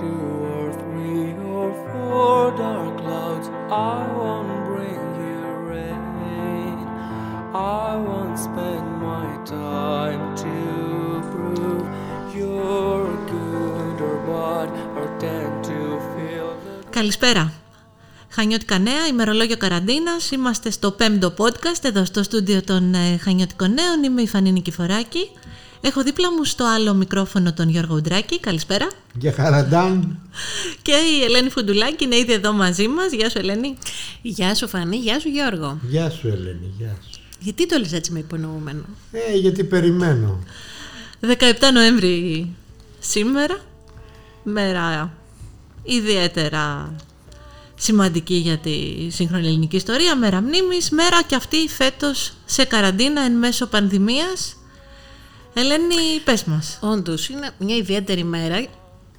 two or three or four dark clouds. I won't bring you rain. I won't spend my time to prove you're good or bad or tend to feel the Καλησπέρα. Χανιώτικα νέα, ημερολόγιο καραντίνας. Είμαστε στο πέμπτο podcast εδώ στο στούντιο των ε, Χανιώτικων νέων. Είμαι η Φανή Νικηφοράκη. Έχω δίπλα μου στο άλλο μικρόφωνο τον Γιώργο Ουντράκη. Καλησπέρα. Για χαραντάν. Και η Ελένη Φουντουλάκη είναι ήδη εδώ μαζί μας. Γεια σου Ελένη. Γεια σου Φανή, γεια σου Γιώργο. Γεια σου Ελένη, γεια σου. Γιατί το λες έτσι με υπονοούμενο; Ε, γιατί περιμένω. 17 Νοέμβρη σήμερα. Μέρα ιδιαίτερα σημαντική για τη σύγχρονη ελληνική ιστορία. Μέρα μνήμης. Μέρα και αυτή φέτος σε καραντίνα εν μέσω πανδημίας. Ελένη, πες μας. Όντως, είναι μια ιδιαίτερη μέρα.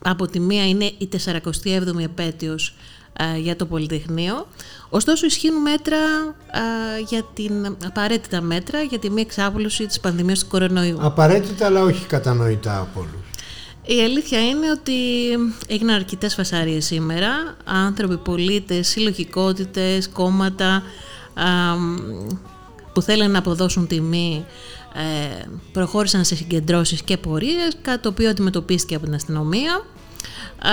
Από τη μία είναι η 47η επέτειος α, για το Πολυτεχνείο. Ωστόσο ισχύουν μέτρα, α, για την, απαραίτητα μέτρα για τη μη εξάπλωση της πανδημίας του κορονοϊού. Απαραίτητα αλλά όχι κατανοητά από όλους. Η αλήθεια είναι ότι έγιναν αρκετές φασαρίε σήμερα. Άνθρωποι, πολίτες, συλλογικότητες, κόμματα α, που θέλουν να αποδώσουν τιμή ε, προχώρησαν σε συγκεντρώσεις και πορείες, κάτι το οποίο αντιμετωπίστηκε από την αστυνομία. Α,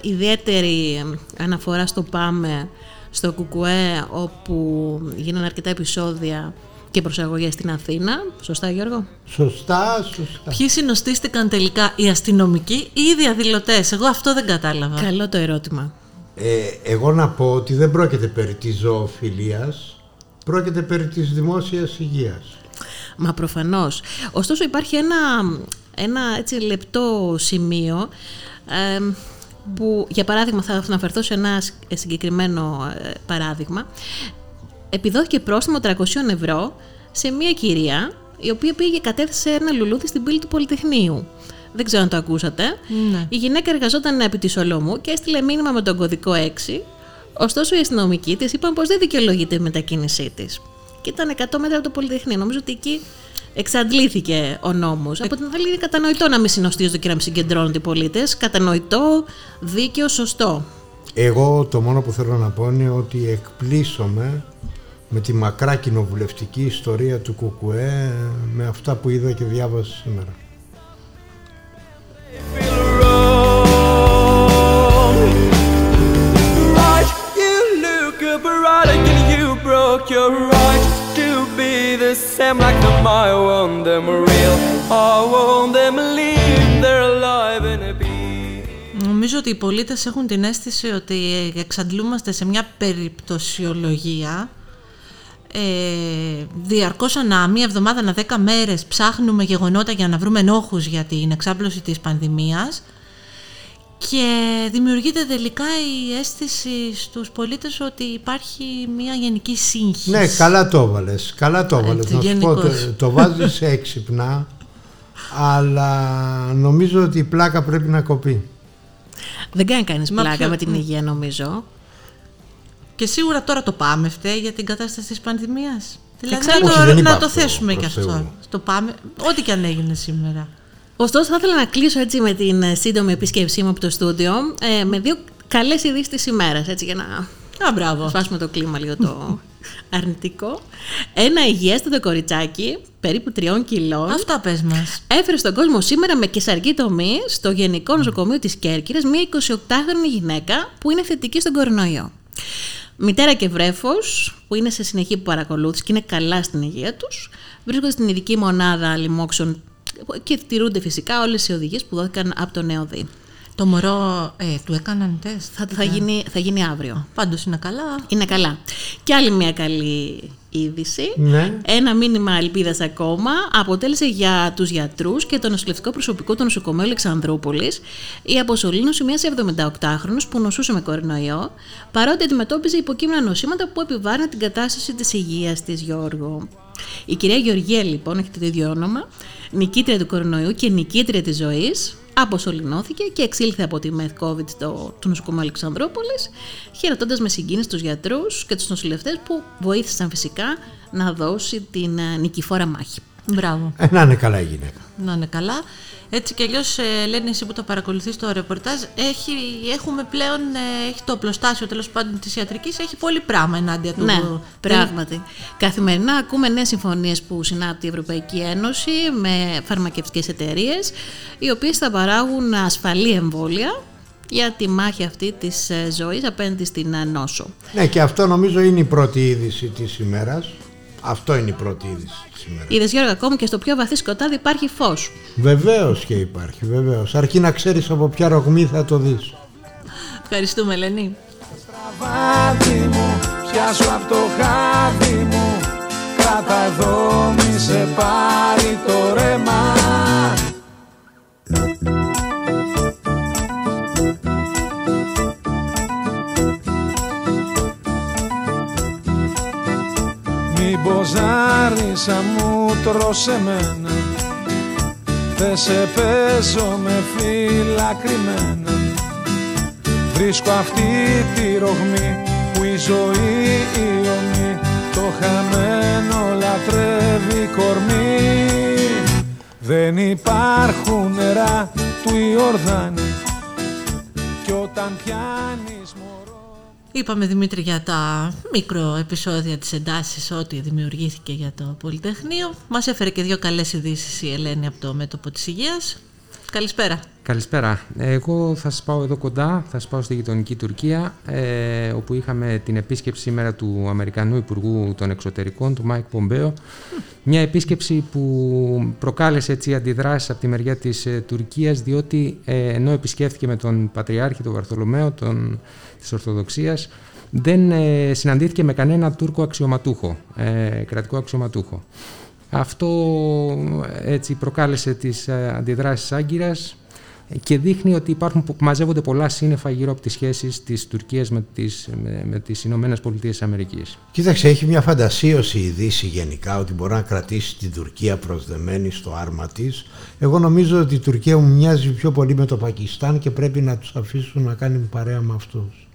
ιδιαίτερη αναφορά στο ΠΑΜΕ, στο ΚΚΕ, όπου γίνανε αρκετά επεισόδια και προσαγωγές στην Αθήνα. Σωστά Γιώργο; Σωστά, σωστά. Ποιοι συνοστίστηκαν τελικά, οι αστυνομικοί ή οι διαδηλωτές; Εγώ αυτό δεν κατάλαβα. Καλό το ερώτημα. Ε, εγώ να πω ότι δεν πρόκειται περί της ζωοφιλίας, πρόκειται περί της δημόσιας υγείας. Μα προφανώς. Ωστόσο υπάρχει ένα, ένα έτσι λεπτό σημείο ε, που για παράδειγμα θα αναφερθώ σε ένα συγκεκριμένο ε, παράδειγμα. Επιδόθηκε πρόστιμο 300 ευρώ σε μια κυρία η οποία πήγε και κατέθεσε ένα λουλούδι στην πύλη του Πολυτεχνείου. Δεν ξέρω αν το ακούσατε. Ναι. Η γυναίκα εργαζόταν επί της Σολομού και έστειλε μήνυμα με τον κωδικό 6. Ωστόσο, οι αστυνομικοί της είπαν πως δεν δικαιολογείται η μετακίνησή της. Και ήταν 100 μέτρα από το Πολυτεχνείο. Νομίζω ότι εκεί εξαντλήθηκε ο νόμος. Από την άλλη, είναι κατανοητό να μην συνοστίζονται και να μην συγκεντρώνονται οι πολίτες. Κατανοητό, δίκαιο, σωστό. Εγώ το μόνο που θέλω να πω είναι ότι εκπλήσωμαι με τη μακρά κοινοβουλευτική ιστορία του ΚΚΕ με αυτά που είδα και διάβασα σήμερα. feel wrong. Right, the same like them. I want them real. I want them live. They're alive and a beat. Νομίζω ότι οι πολίτες έχουν την αίσθηση ότι εξαντλούμαστε σε μια περιπτωσιολογία ε, διαρκώς ανά μία εβδομάδα, ανά δέκα μέρες ψάχνουμε γεγονότα για να βρούμε ενόχους για την εξάπλωση της πανδημίας και δημιουργείται τελικά η αίσθηση στους πολίτες ότι υπάρχει μια γενική σύγχυση. Ναι, καλά το έβαλες. Καλά το έβαλες. Έτσι, Να σου πω, το, γενικώς. το βάζεις έξυπνα, αλλά νομίζω ότι η πλάκα πρέπει να κοπεί. Δεν κάνει κανείς Μα πλάκα ποιο- με την υγεία, νομίζω. Και σίγουρα τώρα το πάμε φταίει για την κατάσταση της πανδημίας. Δηλαδή Εξάλλου- να Όχι, το, δεν είπα να το αυτό, θέσουμε και προς αυτό. Θεού. Το πάμε, ό,τι και αν έγινε σήμερα. Ωστόσο, θα ήθελα να κλείσω έτσι με την ε, σύντομη επίσκεψή μου από το στούντιο ε, με δύο καλές ειδήσεις της ημέρας. Έτσι, για να Α, μπράβο. σπάσουμε το κλίμα λίγο το αρνητικό. Ένα υγιέστατο κοριτσάκι, περίπου τριών κιλών, Αυτά πες μας. έφερε στον κόσμο σήμερα με κεσαργή τομή στο Γενικό Νοσοκομείο της Κέρκυρας μια 28χρονη γυναίκα που είναι θετική στον κορονοϊό. Μητέρα και βρέφος που είναι σε συνεχή παρακολούθηση και είναι καλά στην υγεία τους βρίσκονται στην ειδική μονάδα λοιμόξεων και τηρούνται φυσικά όλες οι οδηγίες που δόθηκαν από το ΝΕΟΔΗ. Το μωρό ε, του έκαναν τεστ. Θα, θα, γίνει, θα γίνει αύριο. Πάντως είναι καλά. Είναι καλά. Και άλλη μια καλή είδηση. Ναι. Ένα μήνυμα ελπίδας ακόμα αποτέλεσε για τους γιατρούς και το νοσηλευτικό προσωπικό του νοσοκομείου Αλεξανδρούπολης η αποσωλήνωση μιας 78χρονης που νοσούσε με κορονοϊό παρότι αντιμετώπιζε υποκείμενα νοσήματα που επιβάρυναν την κατάσταση της υγείας της Γιώργο. Η κυρία Γεωργία λοιπόν, έχετε το ίδιο όνομα, νικήτρια του κορονοϊού και νικήτρια της ζωής, αποσωληνώθηκε και εξήλθε από τη ΜΕΘ COVID το, του νοσοκομείου Αλεξανδρούπολης, χαιρετώντας με συγκίνηση τους γιατρούς και τους νοσηλευτές που βοήθησαν φυσικά να δώσει την ε, νικηφόρα μάχη. Μπράβο. Ε, να είναι καλά η γυναίκα. Να είναι καλά. Έτσι κι αλλιώς, ε, λένε εσύ που το παρακολουθείς το ρεπορτάζ, έχει, έχουμε πλέον ε, έχει το οπλοστάσιο τέλος πάντων της ιατρικής, έχει πολύ πράγμα ενάντια του. Ναι, πράγματι. Καθημερινά ακούμε νέες συμφωνίες που συνάπτει η Ευρωπαϊκή Ένωση με φαρμακευτικές εταιρείες, οι οποίες θα παράγουν ασφαλή εμβόλια για τη μάχη αυτή της ε, ζωής απέναντι στην νόσο. Ναι και αυτό νομίζω είναι η πρώτη είδηση της ημέρας. Αυτό είναι η πρώτη είδηση σήμερα. Είδες Γιώργο, ακόμη και στο πιο βαθύ σκοτάδι υπάρχει φως. Βεβαίως και υπάρχει, βεβαίως. Αρκεί να ξέρεις από ποια ρογμή θα το δεις. Ευχαριστούμε, Ελένη. Στραβάδι μου, πιάσω από το χάδι μου Κράτα εδώ μη σε πάρει το ρέμα άρισα μου τρως εμένα. Δε σε παίζω με φύλλα κρυμμένα. Βρίσκω αυτή τη ρογμή που η ζωή η ομή Το χαμένο λατρεύει κορμί Δεν υπάρχουν νερά του Ιορδάνη. Κι όταν πιάνεις μωρό Είπαμε Δημήτρη για τα μικρό επεισόδια της εντάσσης ό,τι δημιουργήθηκε για το Πολυτεχνείο. Μας έφερε και δύο καλές ειδήσεις η Ελένη από το μέτωπο της υγείας. Καλησπέρα. Καλησπέρα. Εγώ θα σας πάω εδώ κοντά, θα σας πάω στη γειτονική Τουρκία, ε, όπου είχαμε την επίσκεψη σήμερα του Αμερικανού Υπουργού των Εξωτερικών, του Μάικ Πομπέο. Μια επίσκεψη που προκάλεσε έτσι αντιδράσεις από τη μεριά της ε, Τουρκίας, διότι ε, ενώ επισκέφθηκε με τον Πατριάρχη, τον Βαρθολομαίο, τον, της Ορθοδοξίας, δεν ε, συναντήθηκε με κανένα Τούρκο αξιωματούχο, ε, κρατικό αξιωματούχο. Αυτό έτσι προκάλεσε τις ε, αντιδράσεις Άγκυρας και δείχνει ότι υπάρχουν, μαζεύονται πολλά σύννεφα γύρω από τις σχέσεις της Τουρκίας με τις, με, με τις Ηνωμένες Πολιτείες Αμερικής. Κοίταξε, έχει μια φαντασίωση η Δύση γενικά ότι μπορεί να κρατήσει την Τουρκία προσδεμένη στο άρμα της. Εγώ νομίζω ότι η Τουρκία μου μοιάζει πιο πολύ με το Πακιστάν και πρέπει να τους αφήσουν να κάνουν παρέα με αυτούς.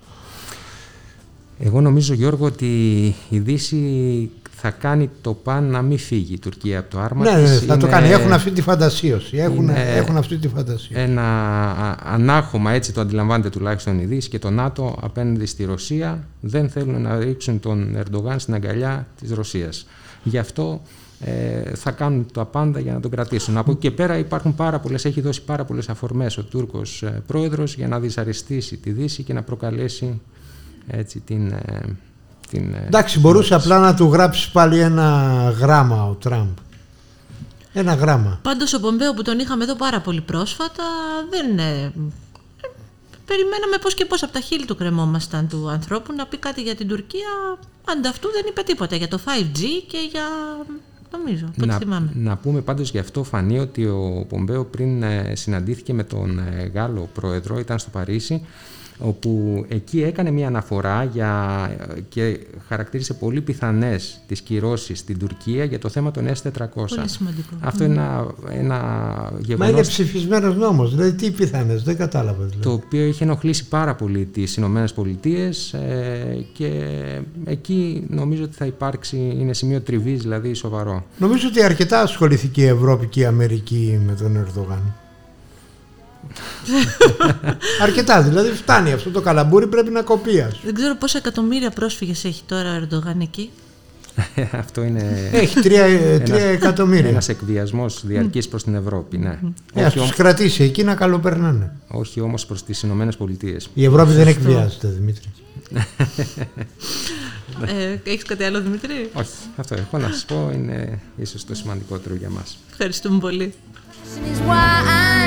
Εγώ νομίζω Γιώργο ότι η Δύση θα κάνει το παν να μην φύγει η Τουρκία από το άρμα ναι, της. ναι, θα το Είναι κάνει. Έχουν αυτή τη φαντασίωση. Έχουν, είναι έχουν αυτή τη φαντασία. Ένα α- ανάχωμα, έτσι το αντιλαμβάνεται τουλάχιστον η Δύση και το ΝΑΤΟ απέναντι στη Ρωσία δεν θέλουν να ρίξουν τον Ερντογάν στην αγκαλιά της Ρωσίας. Γι' αυτό ε, θα κάνουν τα πάντα για να τον κρατήσουν. Από εκεί και πέρα υπάρχουν πάρα πολλές, έχει δώσει πάρα πολλές αφορμές ο Τούρκος ε, πρόεδρος για να δυσαρεστήσει τη Δύση και να προκαλέσει έτσι την... ε, την ε, Εντάξει, μπορούσε απλά να του γράψει πάλι ένα γράμμα ο Τραμπ. Ένα γράμμα. Πάντως ο Πομπέο που τον είχαμε εδώ πάρα πολύ πρόσφατα δεν... ε, ε, περιμέναμε πώς και πώς από τα χείλη του κρεμόμασταν του ανθρώπου να πει κάτι για την Τουρκία ανταυτού δεν είπε τίποτα για το 5G και για... νομίζω, από ό,τι να, θυμάμαι. να πούμε πάντως γι' αυτό φανεί ότι ο Πομπέο πριν ε, συναντήθηκε με τον ε, Γάλλο πρόεδρο, ήταν στο Παρίσι, όπου εκεί έκανε μια αναφορά για, και χαρακτήρισε πολύ πιθανές τις κυρώσεις στην Τουρκία για το θέμα των S400. Πολύ σημαντικό. Αυτό είναι ένα, ένα Μα είναι γεγονός ψηφισμένος νόμος. Δηλαδή, τι πιθανές, δεν κατάλαβα. Δηλαδή. το οποίο είχε ενοχλήσει πάρα πολύ τις Ηνωμένες Πολιτείες ε, και εκεί νομίζω ότι θα υπάρξει, είναι σημείο τριβής δηλαδή σοβαρό. Νομίζω ότι αρκετά ασχοληθήκε η Ευρώπη και η Αμερική με τον Ερδογάν. αρκετά, δηλαδή φτάνει αυτό το καλαμπούρι πρέπει να κοπεί. ας. Δεν ξέρω πόσα εκατομμύρια πρόσφυγες έχει τώρα ο Ερντογάν εκεί. Αυτό είναι Έχει τρία, ε, τρία ένας- εκατομμύρια. ένας εκβιασμός διαρκής προς την Ευρώπη, ναι. Ε, ας όχι, τους όμως, κρατήσει εκεί να καλοπερνάνε. όχι όμως προς τις Ηνωμένες Πολιτείες. Η Ευρώπη δεν εκβιάζεται, Δημήτρη. ε, έχεις κάτι άλλο Δημήτρη; Όχι, αυτό έχω να σας πω είναι ίσως το σημαντικότερο για μας. Ευχαριστούμε πολύ.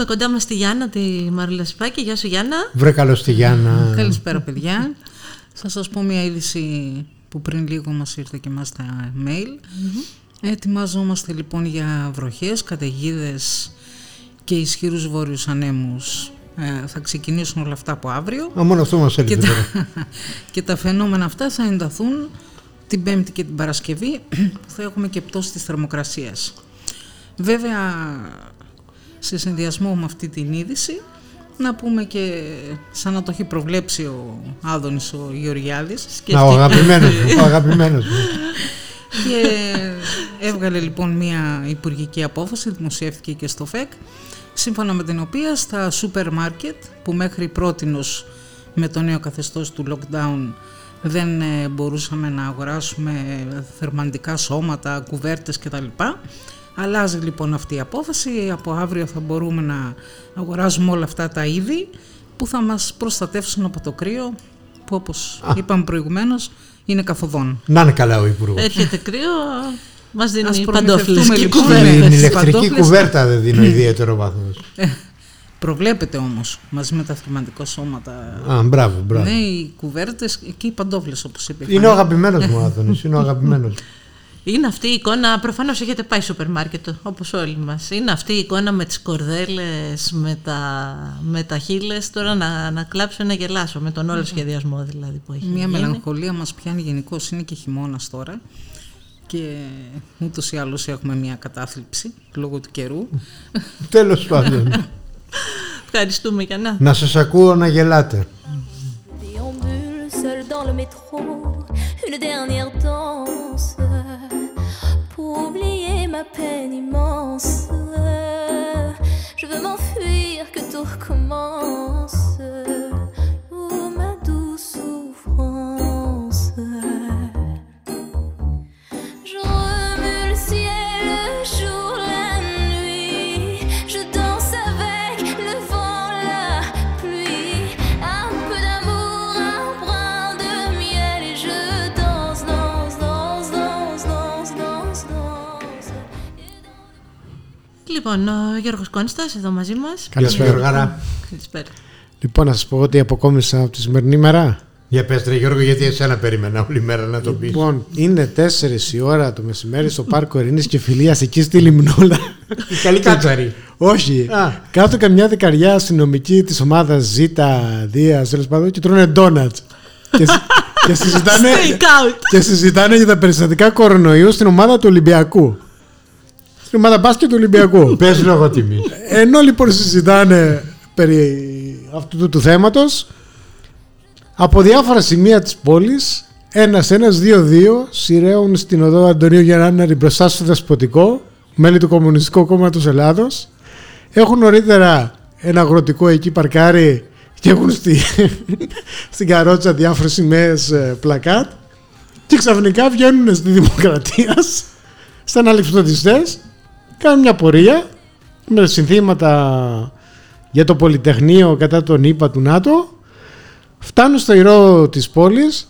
Έχουμε κοντά μας τη Γιάννα, τη Μαρούλα Σιπάκη. Γεια σου Γιάννα. Βρε καλώς τη Γιάννα. Καλησπέρα παιδιά. Θα σας πω μια είδηση που πριν λίγο μας ήρθε και μας τα mail. Ετοιμαζόμαστε λοιπόν για βροχές, καταιγίδες και ισχυρούς βόρειους ανέμους. Ε, θα ξεκινήσουν όλα αυτά από αύριο. Α, μόνο αυτό μας Και έλειπε τα, τώρα. και τα φαινόμενα αυτά θα ενταθούν την Πέμπτη και την Παρασκευή που θα έχουμε και πτώση της θερμοκρασίας. Βέβαια, σε συνδυασμό με αυτή την είδηση, να πούμε και σαν να το έχει προβλέψει ο Άδωνης ο Γεωργιάδης Να, ο αγαπημένος μου, ο αγαπημένος μου. και έβγαλε λοιπόν μια υπουργική απόφαση, δημοσιεύτηκε και στο ΦΕΚ, σύμφωνα με την οποία στα σούπερ μάρκετ που μέχρι πρότινος με το νέο καθεστώς του lockdown δεν ε, μπορούσαμε να αγοράσουμε θερμαντικά σώματα, κουβέρτες κτλ. Αλλάζει λοιπόν αυτή η απόφαση, από αύριο θα μπορούμε να αγοράζουμε όλα αυτά τα είδη που θα μας προστατεύσουν από το κρύο που όπως είπαμε προηγουμένως είναι καθοδόν. Να είναι καλά ο Υπουργός. Έρχεται κρύο, μας Ας δίνει προμηθευτούμε, παντόφλες και λοιπόν, κουβέρτες. με Την τις ηλεκτρική παντόφλες. κουβέρτα δεν δίνω ιδιαίτερο βάθος. Προβλέπεται όμως μαζί με τα θερμαντικά σώματα. Α, μπράβο, μπράβο. Ναι, οι κουβέρτες και οι παντόφλες όπως είπε. η Είναι ο Φάνη. αγαπημένος μου ο Άδωνης, είναι ο αγαπημένος. Είναι αυτή η εικόνα, προφανώς έχετε πάει σούπερ μάρκετ όπως όλοι μας. Είναι αυτή η εικόνα με τις κορδέλες, με τα, με τα χείλες, τώρα να, να κλάψω να γελάσω με τον όλο σχεδιασμό δηλαδή που έχει Μια γίνει. μελαγχολία μας πιάνει γενικώς είναι και χειμώνας τώρα και ούτως ή άλλως έχουμε μια κατάθλιψη λόγω του καιρού. Τέλος πάντων. Ευχαριστούμε Γιάννα. Να σας ακούω να γελάτε. Déambule seul dans le métro, une dernière danse pour oublier peine immense. Je veux m'enfuir, que tout recommence. Λοιπόν, ο Γιώργος Κόνστας εδώ μαζί μας. Καλησπέρα. Γιώργαρα. Καλησπέρα. Λοιπόν, να σας πω ότι αποκόμισα από τη σημερινή μέρα. Για πες ρε Γιώργο, γιατί εσένα περίμενα όλη μέρα να το πεις. Λοιπόν, είναι 4 η ώρα το μεσημέρι στο πάρκο Ειρήνης και Φιλίας εκεί στη Λιμνούλα. Η καλή κάτσαρη. Όχι. Α. Κάτω καμιά δεκαριά αστυνομική της ομάδας Ζήτα, Δία, τέλος πάντων και τρώνε ντόνατς. και, συ- και, συζητάνε, Stay out. και συζητάνε για τα περιστατικά κορονοϊού στην ομάδα του Ολυμπιακού. Στην ομάδα μπάσκετ του Ολυμπιακού. Πες λόγω τιμής. Ενώ λοιπόν συζητάνε περί αυτού του, του θέματος από διάφορα σημεία της πόλης ένας, ένας, δύο, δύο σειραίων στην οδό Αντωνίου Γιαννάναρη μπροστά στο Δεσποτικό μέλη του Κομμουνιστικού Κόμματος Ελλάδος έχουν νωρίτερα ένα αγροτικό εκεί παρκάρι και έχουν στη, στην καρότσα διάφορες σημαίες ε, πλακάτ και ξαφνικά βγαίνουν στη Δημοκρατία σαν αλεξιπτωτιστές κάνουν μια πορεία με συνθήματα για το Πολυτεχνείο κατά τον ΙΠΑ του ΝΑΤΟ φτάνουν στο ηρώ της πόλης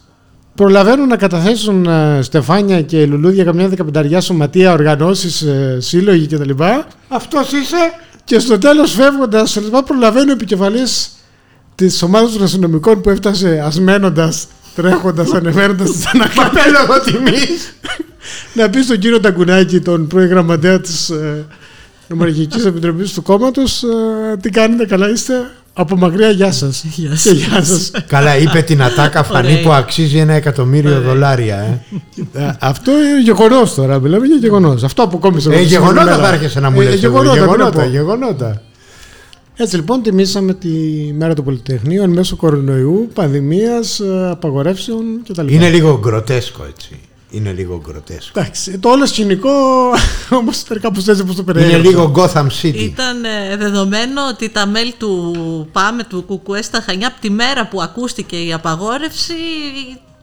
προλαβαίνουν να καταθέσουν ε, στεφάνια και λουλούδια καμιά δεκαπενταριά σωματεία, οργανώσεις, ε, σύλλογοι κτλ. Αυτός είσαι; Και στο τέλος φεύγοντας λοιπά, προλαβαίνει ο επικεφαλής της ομάδας των αστυνομικών που έφτασε ασμένοντας, τρέχοντας, ανεβαίνοντας τις ανακάτες Πες λόγω τιμής. Να πεις στον κύριο Ταγκουνάκη, τον πρώην γραμματέα της ε, Νομαρχικής Επιτροπής του κόμματος, ε, τι κάνετε, καλά είστε; Από μακριά, γεια σας. Γεια Και γεια σας. Καλά, είπε την ατάκα φανή Ωραία. που αξίζει ένα εκατομμύριο δολάρια. Ε. αυτό είναι γεγονός τώρα. Μιλάμε για γεγονός. Αυτό αποκόμισε. Ε, γεγονότα θα έρχεσαι να μου λες εδώ, Γεγονότα, γεγονότα, γεγονότα, γεγονότα. Έτσι λοιπόν, τιμήσαμε τη μέρα του Πολυτεχνείου εν μέσω κορονοϊού, πανδημίας, απαγορεύσεων κτλ. Είναι λίγο γκροτέσκο έτσι. Είναι λίγο γκροτέσκο. Εντάξει, το όλο σκηνικό όμως ήταν κάπως έτσι όπως το Είναι περιέγραψα. λίγο Gotham City. Ήταν ε, δεδομένο ότι τα μέλη του ΠΑΜΕ του ΚΚΕ στα Χανιά από τη μέρα που ακούστηκε η απαγόρευση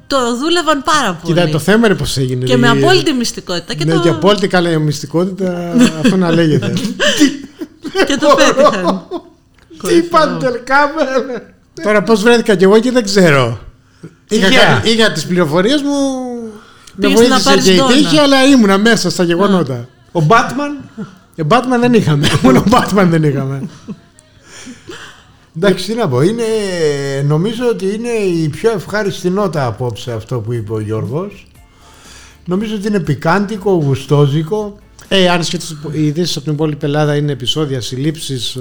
το δούλευαν πάρα πολύ. Κοίτα, το θέμα είναι πώς έγινε. και με Δηλαδή, απόλυτη μυστικότητα. Και, ναι, το, και απόλυτη καλά μυστικότητα, αυτό να λέγεται. και το πέτυχαν. Τι παντελκάμερ. Τώρα πώς βρέθηκα κι εγώ και δεν ξέρω. Είχα, Τυχαία. κάτι- είχα τις πληροφορίες μου, με Πήγες να βοήθησε πάρεις και η ντόνα. τύχη, αλλά ήμουνα μέσα στα γεγονότα. Ο Batman. Ε, Batman δεν είχαμε. Μόνο Batman δεν είχαμε. Εντάξει, τι να πω. Είναι, νομίζω ότι είναι η πιο ευχάριστη νότα απόψε αυτό που είπε ο Γιώργος. Νομίζω ότι είναι πικάντικο, γουστόζικο. Ε, αν σκέφτεσαι οι ειδήσεις από την υπόλοιπη Ελλάδα είναι επεισόδια, συλλήψεις,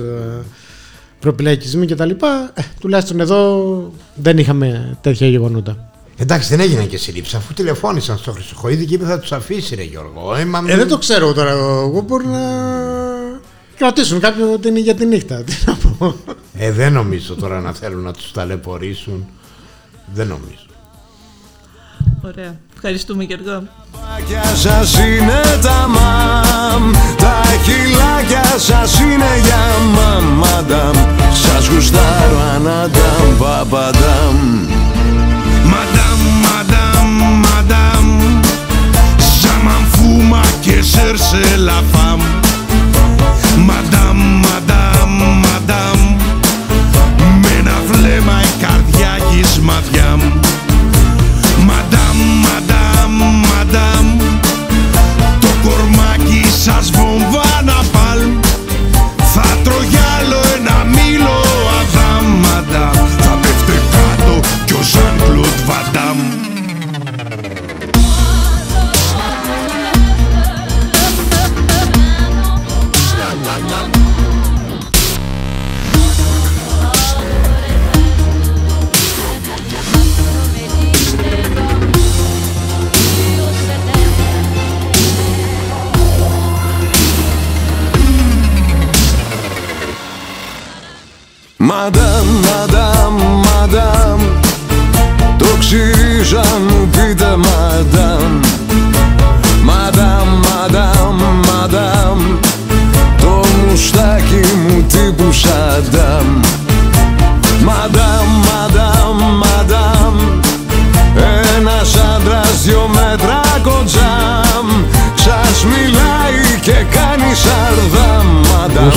προπυλακισμοί κτλ. Ε, τουλάχιστον εδώ δεν είχαμε τέτοια γεγονότα. Εντάξει, δεν έγιναν και συλλήψει αφού τηλεφώνησαν στο Χρυσοχοίδη και είπε θα τους αφήσει, ρε Γιώργο. Ε, μα Ε, δεν το ξέρω τώρα. Εγώ μπορεί να κρατήσουν κάποιον ότι είναι για τη νύχτα. Τι να πω. Ε, δεν νομίζω τώρα να θέλουν να τους ταλαιπωρήσουν. Δεν νομίζω. Ωραία. Ευχαριστούμε Γιώργο. Χιλάκια σας είναι τα μαμ Τα χιλάκια σας είναι για μαμ Μαντάμ Σας γουστάρω αναντάμ Παπαντάμ Quiere la fama, madame.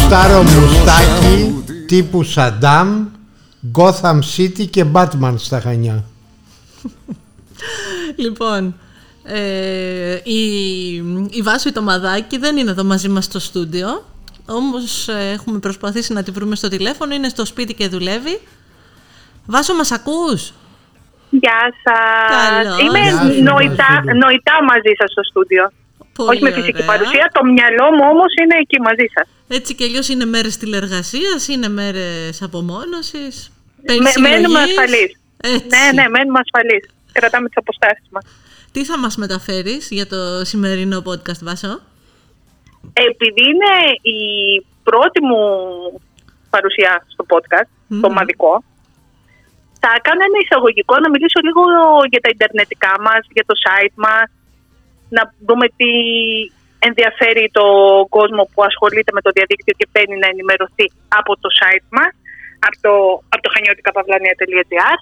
Γουστάρω νιώσα μουστάκι ότι- τύπου Σαντάμ, Gotham City και Batman στα Χανιά. Λοιπόν, ε, η, η Βάσο το Μαδάκη δεν είναι εδώ μαζί μας στο στούντιο. Όμως ε, έχουμε προσπαθήσει να τη βρούμε στο τηλέφωνο, είναι στο σπίτι και δουλεύει. Βάσο, μας ακούς; Γεια σας. Καλώς. Είμαι Γεια σου, νοητά, Βασίλη. νοητά μαζί σας στο στούντιο. Πολύ Όχι με φυσική ωραία. παρουσία. Το μυαλό μου όμως είναι εκεί μαζί σας. Έτσι κι αλλιώς είναι μέρες τηλεργασίας, είναι μέρες απομόνωσης, Με, περισυλλογής. μένουμε ασφαλείς. Έτσι. Ναι, ναι, μένουμε ασφαλείς. Κρατάμε τις αποστάσεις μας. Τι θα μας μεταφέρεις για το σημερινό podcast, Βάσο; Επειδή είναι η πρώτη μου παρουσία στο podcast, το Μμμ. ομαδικό, θα κάνω ένα εισαγωγικό να μιλήσω λίγο για τα ιντερνετικά μας, για το site μας, να δούμε τι ενδιαφέρει το κόσμο που ασχολείται με το διαδίκτυο και παίρνει να ενημερωθεί από το site μας, από το, από το χανιώτικαπαυλάνια.gr.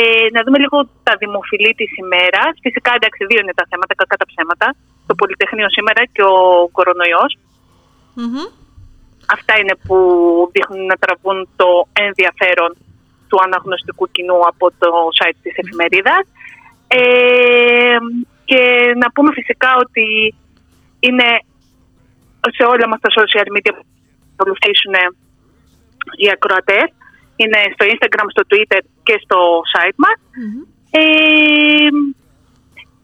Ε, να δούμε λίγο τα δημοφιλή της ημέρας. Φυσικά, εντάξει, δύο είναι τα θέματα, κακά τα ψέματα. Το Πολυτεχνείο σήμερα και ο κορονοϊός. Μμμ. Αυτά είναι που δείχνουν να τραβούν το ενδιαφέρον του αναγνωστικού κοινού από το site της εφημερίδας. Ε, και να πούμε φυσικά ότι είναι σε όλα μας τα social media που ακολουθήσουν οι ακροατές. Είναι στο Instagram, στο Twitter και στο site μας. Ε,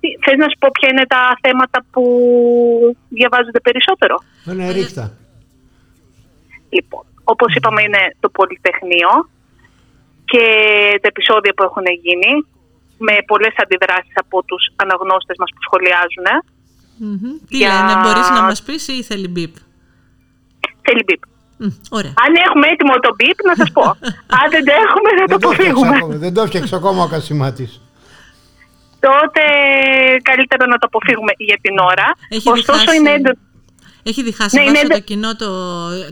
τι- θες να σου πω ποια είναι τα θέματα που διαβάζονται περισσότερο; Ναι, ρίχτα. Λοιπόν, όπως είπαμε είναι το Πολυτεχνείο και τα επεισόδια που έχουν γίνει με πολλές αντιδράσεις από τους αναγνώστες μας που σχολιάζουν. Μμμ. Τι Για- λένε, μπορείς να μας πεις ή θέλει μπιπ; Θέλει μπιπ. Μμ, Ωραία. Αν έχουμε έτοιμο το μπιπ, να σας πω. Αν δεν το έχουμε, να το Δεν το έφτιαξε αποφύγουμε. ακόμα- Δεν το έφτιαξε ακόμα ο Κασιμάτης. Τότε καλύτερα να το αποφύγουμε για την ώρα. Έχει Ωστόσο, διχάσει- είναι έντονο. Έχει διχάσει Ναι, βάσει είναι το εντε- κοινό το,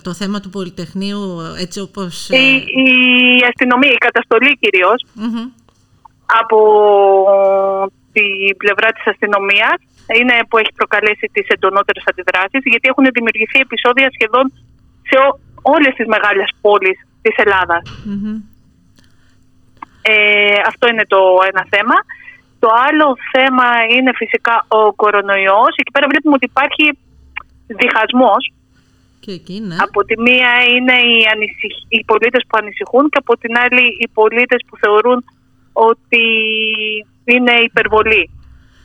το θέμα του Πολυτεχνείου έτσι όπως... Η, ε, η αστυνομία, η καταστολή κυρίως, μμμ. Από την πλευρά της αστυνομίας είναι που έχει προκαλέσει τις εντονότερες αντιδράσεις γιατί έχουν δημιουργηθεί επεισόδια σχεδόν σε ό- όλες τις μεγάλες πόλεις της Ελλάδας. Μμμ. Ε, αυτό είναι το ένα θέμα. Το άλλο θέμα είναι φυσικά ο κορονοϊός. Εκεί πέρα βλέπουμε ότι υπάρχει διχασμός Και εκεί, ναι. Από τη μία είναι οι, ανησυχ- οι πολίτες που ανησυχούν και από την άλλη οι πολίτες που θεωρούν ότι είναι υπερβολή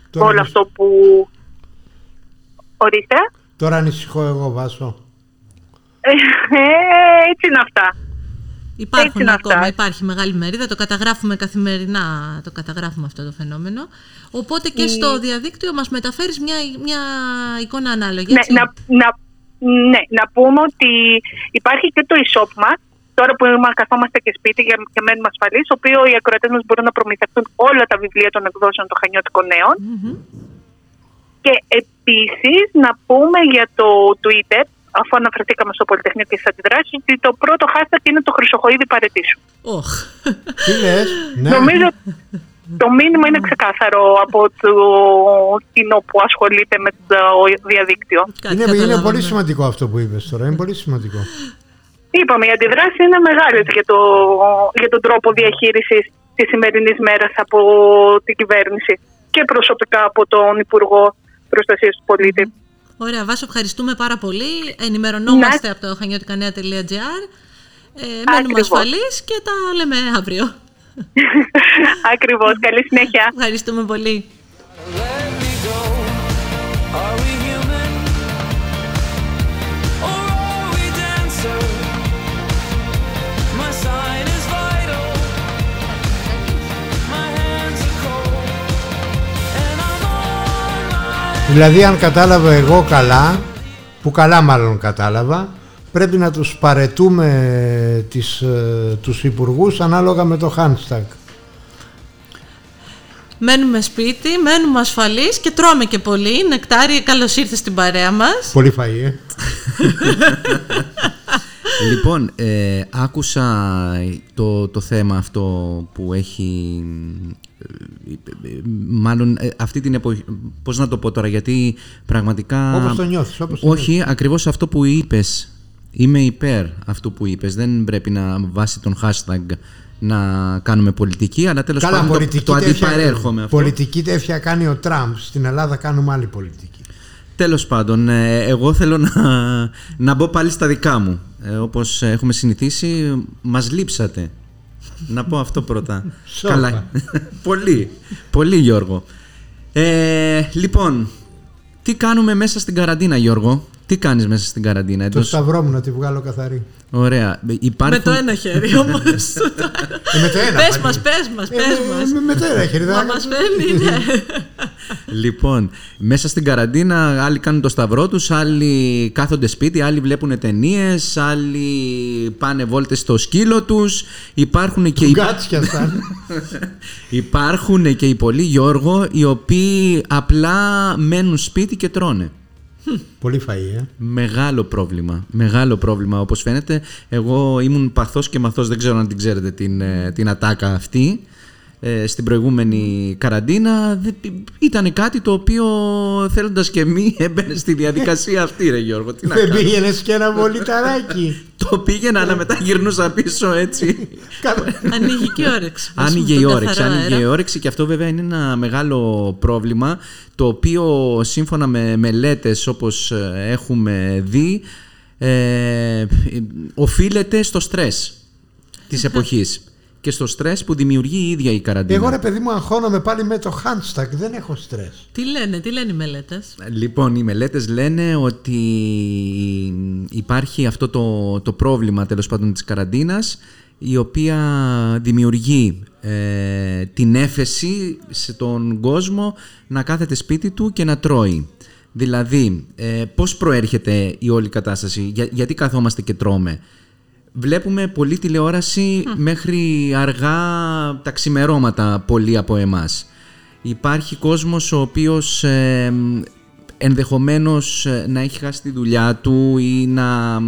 Τώρα όλο ανησυχ- αυτό που... Ορίστε. Τώρα ανησυχώ εγώ, Βάσο. Ε, έτσι είναι αυτά. Υπάρχουν Έτσι είναι ακόμα, αυτά. υπάρχει μεγάλη μερίδα, το καταγράφουμε καθημερινά, το καταγράφουμε αυτό το φαινόμενο. Οπότε και Η- στο διαδίκτυο μας μεταφέρεις μια, μια εικόνα ανάλογη, Ναι, έτσι; να, να, ναι, να πούμε ότι υπάρχει και το e-shop μας, τώρα που είμαστε, καθόμαστε και σπίτι και, και μένουμε ασφαλείς, το οποίο οι ακροατές μας μπορούν να προμηθευτούν όλα τα βιβλία των εκδόσεων των Χανιώτικων Νέων. Και επίσης να πούμε για το Twitter, αφού αναφερθήκαμε στο Πολυτεχνείο και στις αντιδράσεις, ότι το πρώτο hashtag είναι το Χρυσοχοίδη παρετήσου. Οχ. Τι λες, ναι. Νομίζω το μήνυμα είναι ξεκάθαρο από το κοινό που ασχολείται με το διαδίκτυο. Κάτι Είναι, είναι καταλάβαμε. πολύ σημαντικό αυτό που είπες τώρα, είναι πολύ σημαντικό. Είπαμε, οι αντιδράσει είναι μεγάλε για, το, για τον τρόπο διαχείρισης της σημερινής μέρας από την κυβέρνηση και προσωπικά από τον Υπουργό Προστασίας του Πολίτη. Ωραία, Βάσο, ευχαριστούμε πάρα πολύ. Ενημερωνόμαστε Ναι. από το χανιώτικανέα.gr. Ε, μένουμε Ακριβώς. ασφαλείς και τα λέμε αύριο. Ακριβώς. Καλή συνέχεια. Ευχαριστούμε πολύ. Δηλαδή αν κατάλαβα εγώ καλά, που καλά μάλλον κατάλαβα, πρέπει να τους παρετούμε τις, ε, τους υπουργούς ανάλογα με το hashtag. Μένουμε σπίτι, μένουμε ασφαλείς και τρώμε και πολύ. Νεκτάρι, καλώς ήρθες στην παρέα μας. Πολύ φαΐ, ε. Λοιπόν, ε, άκουσα το, το θέμα αυτό που έχει... ε, ε, Μάλλον ε, αυτή την εποχή... Πώς να το πω τώρα, γιατί πραγματικά... Όπως το νιώθεις, όπως το Όχι, ακριβώς αυτό που είπες. Είμαι υπέρ αυτού που είπες. Δεν πρέπει να βάσει τον hashtag να κάνουμε πολιτική, αλλά τέλος Καλά, πάντων το, πολιτική το τέτοια- αντιπαρέρχομαι αυτό. Πολιτική τέτοια κάνει ο Τραμπ. Στην Ελλάδα κάνουμε άλλη πολιτική. Τέλος πάντων, ε, εγώ θέλω να, να μπω πάλι στα δικά μου. Ε, όπως έχουμε συνηθίσει, μας λείψατε. Να πω αυτό πρώτα. Σόπα. Καλά. πολύ, πολύ Γιώργο. Ε, λοιπόν, τι κάνουμε μέσα στην καραντίνα Γιώργο; Τι κάνεις μέσα στην καραντίνα. Το Εντός... σταυρό μου να τη βγάλω καθαρή. Ωραία. Υπάρχουν... Με το ένα χέρι όμως. Ε, με το ένα. πες πάλι. μας, πες μας, Ε, πες με- μας. με- Με το ένα χέρι. Μα δεν- μας φέρνει, ναι. Λοιπόν, μέσα στην καραντίνα άλλοι κάνουν το σταυρό τους, άλλοι κάθονται σπίτι, άλλοι βλέπουν ταινίες, άλλοι πάνε βόλτες στο σκύλο τους. Υπάρχουν και, οι... Γκάτσια σαν. Υπάρχουν και οι πολλοί Γιώργο, οι οποίοι απλά μένουν σπίτι και τρώνε. Πολύ φαΐ, ε. Μεγάλο πρόβλημα. Μεγάλο πρόβλημα όπως φαίνεται. Εγώ ήμουν παθός και μαθός, δεν ξέρω αν την ξέρετε την, ε, την ατάκα αυτή. Ε, στην προηγούμενη καραντίνα ήταν κάτι το οποίο θέλοντας και μη έμπαινε στη διαδικασία αυτή ρε Γιώργο. Τι να Δεν κάνω. πήγαινες και ένα βολιταράκι. Το πήγαινα αλλά μετά γυρνούσα πίσω έτσι. Ανοίγει και η όρεξη. Άνοιγε η Στον όρεξη, καθαρό άνοιγε αέρα. η όρεξη και αυτό βέβαια είναι ένα μεγάλο πρόβλημα το οποίο σύμφωνα με μελέτες όπως ε, έχουμε δει ε, οφείλεται στο στρες της εποχής και στο στρες που δημιουργεί η ίδια η καραντίνα. Εγώ ρε παιδί μου αγχώνομαι πάλι με το hashtag. Δεν έχω στρες. Τι λένε, τι λένε οι μελέτες; Λοιπόν, οι μελέτες λένε ότι υπάρχει αυτό το, το πρόβλημα τέλος πάντων της καραντίνας η οποία δημιουργεί ε, την έφεση στον κόσμο να κάθεται σπίτι του και να τρώει. Δηλαδή, ε, πώς προέρχεται η όλη κατάσταση, για- γιατί καθόμαστε και τρώμε; Βλέπουμε πολλή τηλεόραση μέχρι αργά τα ξημερώματα πολλοί από εμάς. Υπάρχει κόσμος ο οποίος ε, ενδεχομένως ε, να έχει χάσει τη δουλειά του ή να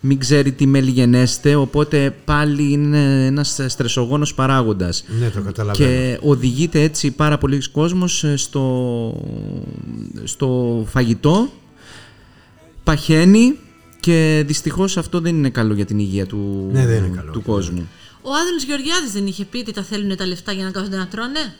μην ξέρει τι μέλη γενέστε, οπότε πάλι είναι ένας στρεσογόνος παράγοντας. Ναι, το καταλαβαίνω. Και οδηγείται έτσι πάρα πολλοί κόσμος ε, στο, στο φαγητό, παχαίνει και δυστυχώς αυτό δεν είναι καλό για την υγεία του, Ναι, δεν είναι καλό. του κόσμου. Ο Άδωνης Γεωργιάδης δεν είχε πει ότι τα θέλουν τα λεφτά για να κάθονται να τρώνε;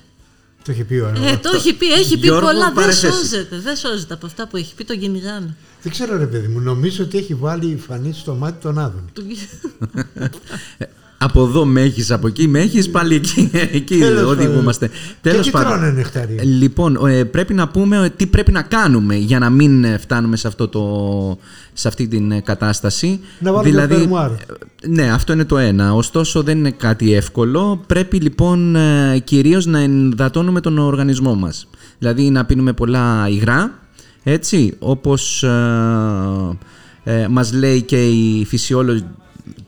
Το έχει πει ο Ε, το έχει πει, έχει πει Γιώργο, πολλά. Δεν πάρες εσύ. σώζεται. Δεν σώζεται από αυτά που έχει πει, τον κυνηγάνε. Δεν ξέρω ρε παιδί μου, νομίζω ότι έχει βάλει φανή στο μάτι τον Άδων. Από εδώ με έχεις, από εκεί με έχεις, πάλι εκεί, εκεί Τέλος οδηγούμαστε. πάντων. Τέλος και τι τρώνε νεκταρία. Λοιπόν, ε, πρέπει να πούμε ε, τι πρέπει να κάνουμε για να μην ε, φτάνουμε σε, αυτό το, σε αυτή την ε, κατάσταση. Να βάλουμε φερμουάρ. ε, ναι, αυτό είναι το ένα. Ωστόσο δεν είναι κάτι εύκολο. Πρέπει λοιπόν ε, κυρίως να ενδατώνουμε τον οργανισμό μας. Δηλαδή να πίνουμε πολλά υγρά, έτσι, όπως ε, ε, μας λέει και η φυσιόλογη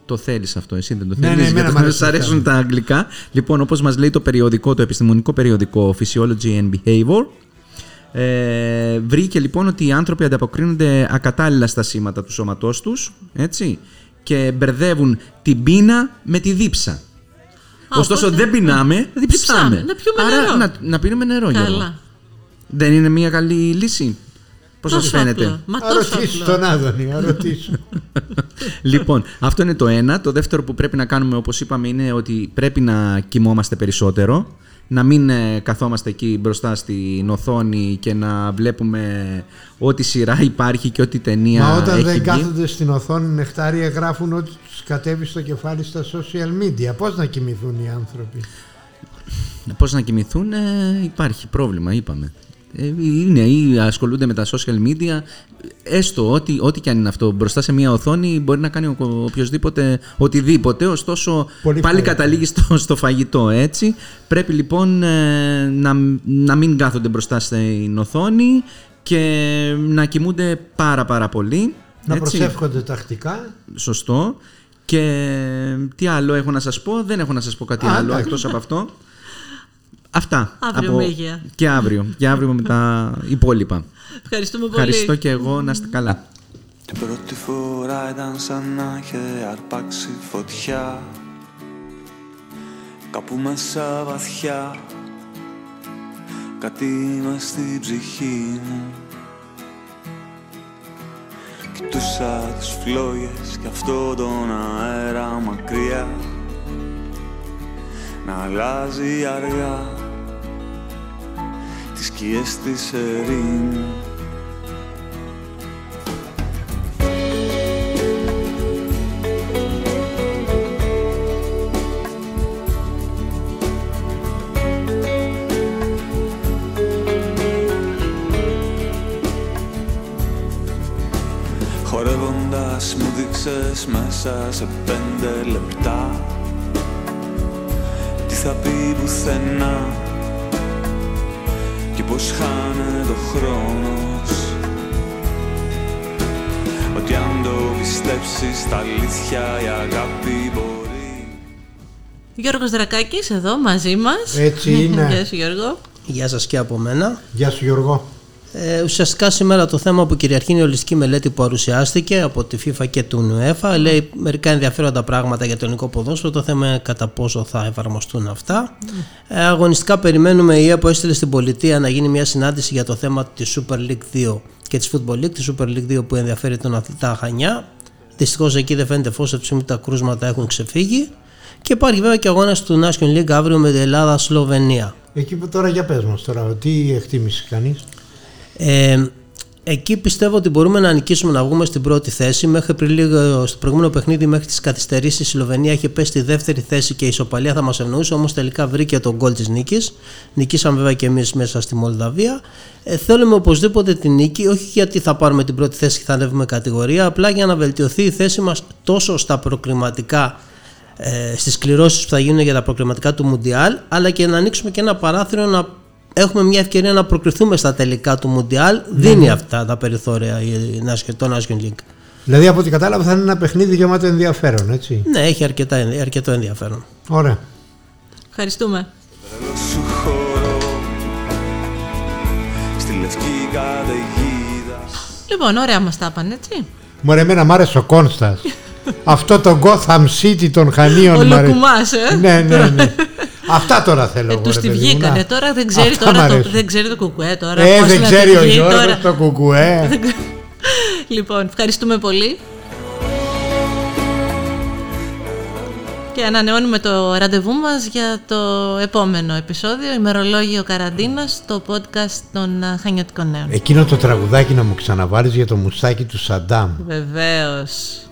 το θέλεις αυτό, εσύ δεν το Ναι, ναι, θέλεις, εμένα γιατί μ' αρέσει σ' να αρέσουν κάνω. τα αγγλικά. Λοιπόν, όπως μας λέει το περιοδικό, το επιστημονικό περιοδικό Physiology and Behavior, ε, βρήκε λοιπόν ότι οι άνθρωποι ανταποκρίνονται ακατάλληλα στα σήματα του σώματός τους, έτσι, και μπερδεύουν την πείνα με τη δίψα. Ωστόσο οπότε- δεν πεινάμε, διψάμε. Να πιούμε Άρα νερό. να, να πίνουμε νερό, Γιώργο. Καλά. Δεν είναι μια καλή λύση; Πώς σας Τόσο φαίνεται; απλό. Μα τόσο Αρωτήσου απλό. τον Άδωνη, αρωτήσου. λοιπόν, αυτό είναι το ένα. Το δεύτερο που πρέπει να κάνουμε, όπως είπαμε, είναι ότι πρέπει να κοιμόμαστε περισσότερο. Να μην ε, καθόμαστε εκεί μπροστά στην οθόνη και να βλέπουμε ό,τι σειρά υπάρχει και ό,τι ταινία Μα όταν έχει δεν βγει. κάθονται στην οθόνη νεκτάρια γράφουν ότι τους κατέβει στο κεφάλι στα social media. Πώς να κοιμηθούν οι άνθρωποι; Πώς να κοιμηθούν, ε, υπάρχει πρόβλημα, είπαμε. Ε, είναι ή ασχολούνται με τα social media, έστω ό,τι, ό,τι και αν είναι αυτό. Μπροστά σε μια οθόνη μπορεί να κάνει ο, οποιοδήποτε οτιδήποτε, ωστόσο Πολύ πάλι φαγητό. καταλήγει στο, στο φαγητό, έτσι. Πρέπει λοιπόν ε, να, να μην κάθονται μπροστά στην οθόνη και να κοιμούνται πάρα πάρα πολύ. Να έτσι. προσεύχονται τακτικά. Σωστό. Και τι άλλο έχω να σας πω, δεν έχω να σας πω κάτι Α, άλλο εντάξει. εκτός από αυτό. Αυτά. Αύριο με υγεία. Και αύριο. Και αύριο με τα υπόλοιπα. Ευχαριστούμε πολύ. Ευχαριστώ και εγώ να είστε καλά. Την πρώτη φορά ήταν σαν να είχε αρπάξει φωτιά Κάπου μέσα βαθιά Κάτι μες στην ψυχή μου Κοιτούσα τις φλόγες και αυτό τον αέρα μακριά Να αλλάζει αργά Τις σκιές της ερήμου Χορεύοντας μου δείξες μέσα σε πέντε λεπτά Τι θα πει πουθενά. Και πως χάνε το χρόνος Ότι αν το πιστέψεις τα αλήθεια η αγάπη μπορεί Γιώργος Δρακάκης εδώ μαζί μας. Έτσι είναι. Γεια σου Γιώργο. Γεια σας και από μένα. Γεια σου Γιώργο. Ε, ουσιαστικά σήμερα το θέμα που κυριαρχεί είναι η ολιστική μελέτη που παρουσιάστηκε από τη FIFA και του UEFA. Λέει μερικά ενδιαφέροντα πράγματα για το ελληνικό ποδόσφαιρο. Το θέμα είναι κατά πόσο θα εφαρμοστούν αυτά. Ε, αγωνιστικά περιμένουμε η ΕΠΟ έστειλε στην πολιτεία να γίνει μια συνάντηση για το θέμα της Super League 2 και της Football League. Της Super League 2 που ενδιαφέρει τον αθλητά Χανιά. Δυστυχώς εκεί δεν φαίνεται φως, από τα κρούσματα έχουν ξεφύγει. Και υπάρχει βέβαια και αγώνας του National League αύριο με την Ελλάδα-Σλοβενία. Εκεί που τώρα για πες μας τώρα, τι εκτίμηση κάνεις. Ε, εκεί πιστεύω ότι μπορούμε να νικήσουμε να βγούμε στην πρώτη θέση. Μέχρι πριν λίγο, στο προηγούμενο παιχνίδι, μέχρι τις καθυστερήσεις, η Σλοβενία είχε πέσει στη δεύτερη θέση και η ισοπαλία θα μας ευνοούσε. Όμως τελικά βρήκε τον γκολ της νίκης. Νικήσαμε βέβαια και εμείς μέσα στη Μολδαβία. Ε, θέλουμε οπωσδήποτε την νίκη, όχι γιατί θα πάρουμε την πρώτη θέση και θα ανέβουμε κατηγορία, απλά για να βελτιωθεί η θέση μας τόσο στα προκριματικά ε, στις κληρώσεις που θα γίνουν για τα προκριματικά του Μουντιάλ αλλά και να ανοίξουμε και ένα παράθυρο να έχουμε μια ευκαιρία να προκριθούμε στα τελικά του Μουντιάλ δίνει αυτά τα περιθώρια η National- το National League Δηλαδή από ό,τι κατάλαβα θα είναι ένα παιχνίδι γεμάτο ενδιαφέρον, έτσι. ναι έχει αρκετά, αρκετό ενδιαφέρον Ωραία. Ευχαριστούμε. Τρελό σου χώρο Στη λευκή καταιγίδα Λοιπόν, ωραία μας τα είπαν, έτσι. Μωρέ, εμένα μ' άρεσε ο Κόνστας. Αυτό το Gotham City των Χανίων μ' αρέσει. Ολοκουμάς, ε. Ναι, ναι, ναι. Αυτά τώρα θέλω Ε, εγώ, τους ρε τη παιδί μου, βγήκανε. να. Τώρα δεν ξέρει, Αυτά τώρα μ' το, αρέσουν. δεν ξέρει το κουκουέ τώρα. Ε, πώς δεν να ξέρει τη ο βγει Γιώργος τώρα. το κουκουέ. Λοιπόν, ευχαριστούμε πολύ. Και ανανεώνουμε το ραντεβού μας για το επόμενο επεισόδιο, ημερολόγιο καραντίνας, το podcast των α, Χανιωτικών Νέων. Εκείνο το τραγουδάκι να μου ξαναβάλεις για το μουστάκι του Σαντάμ. Βεβαίως.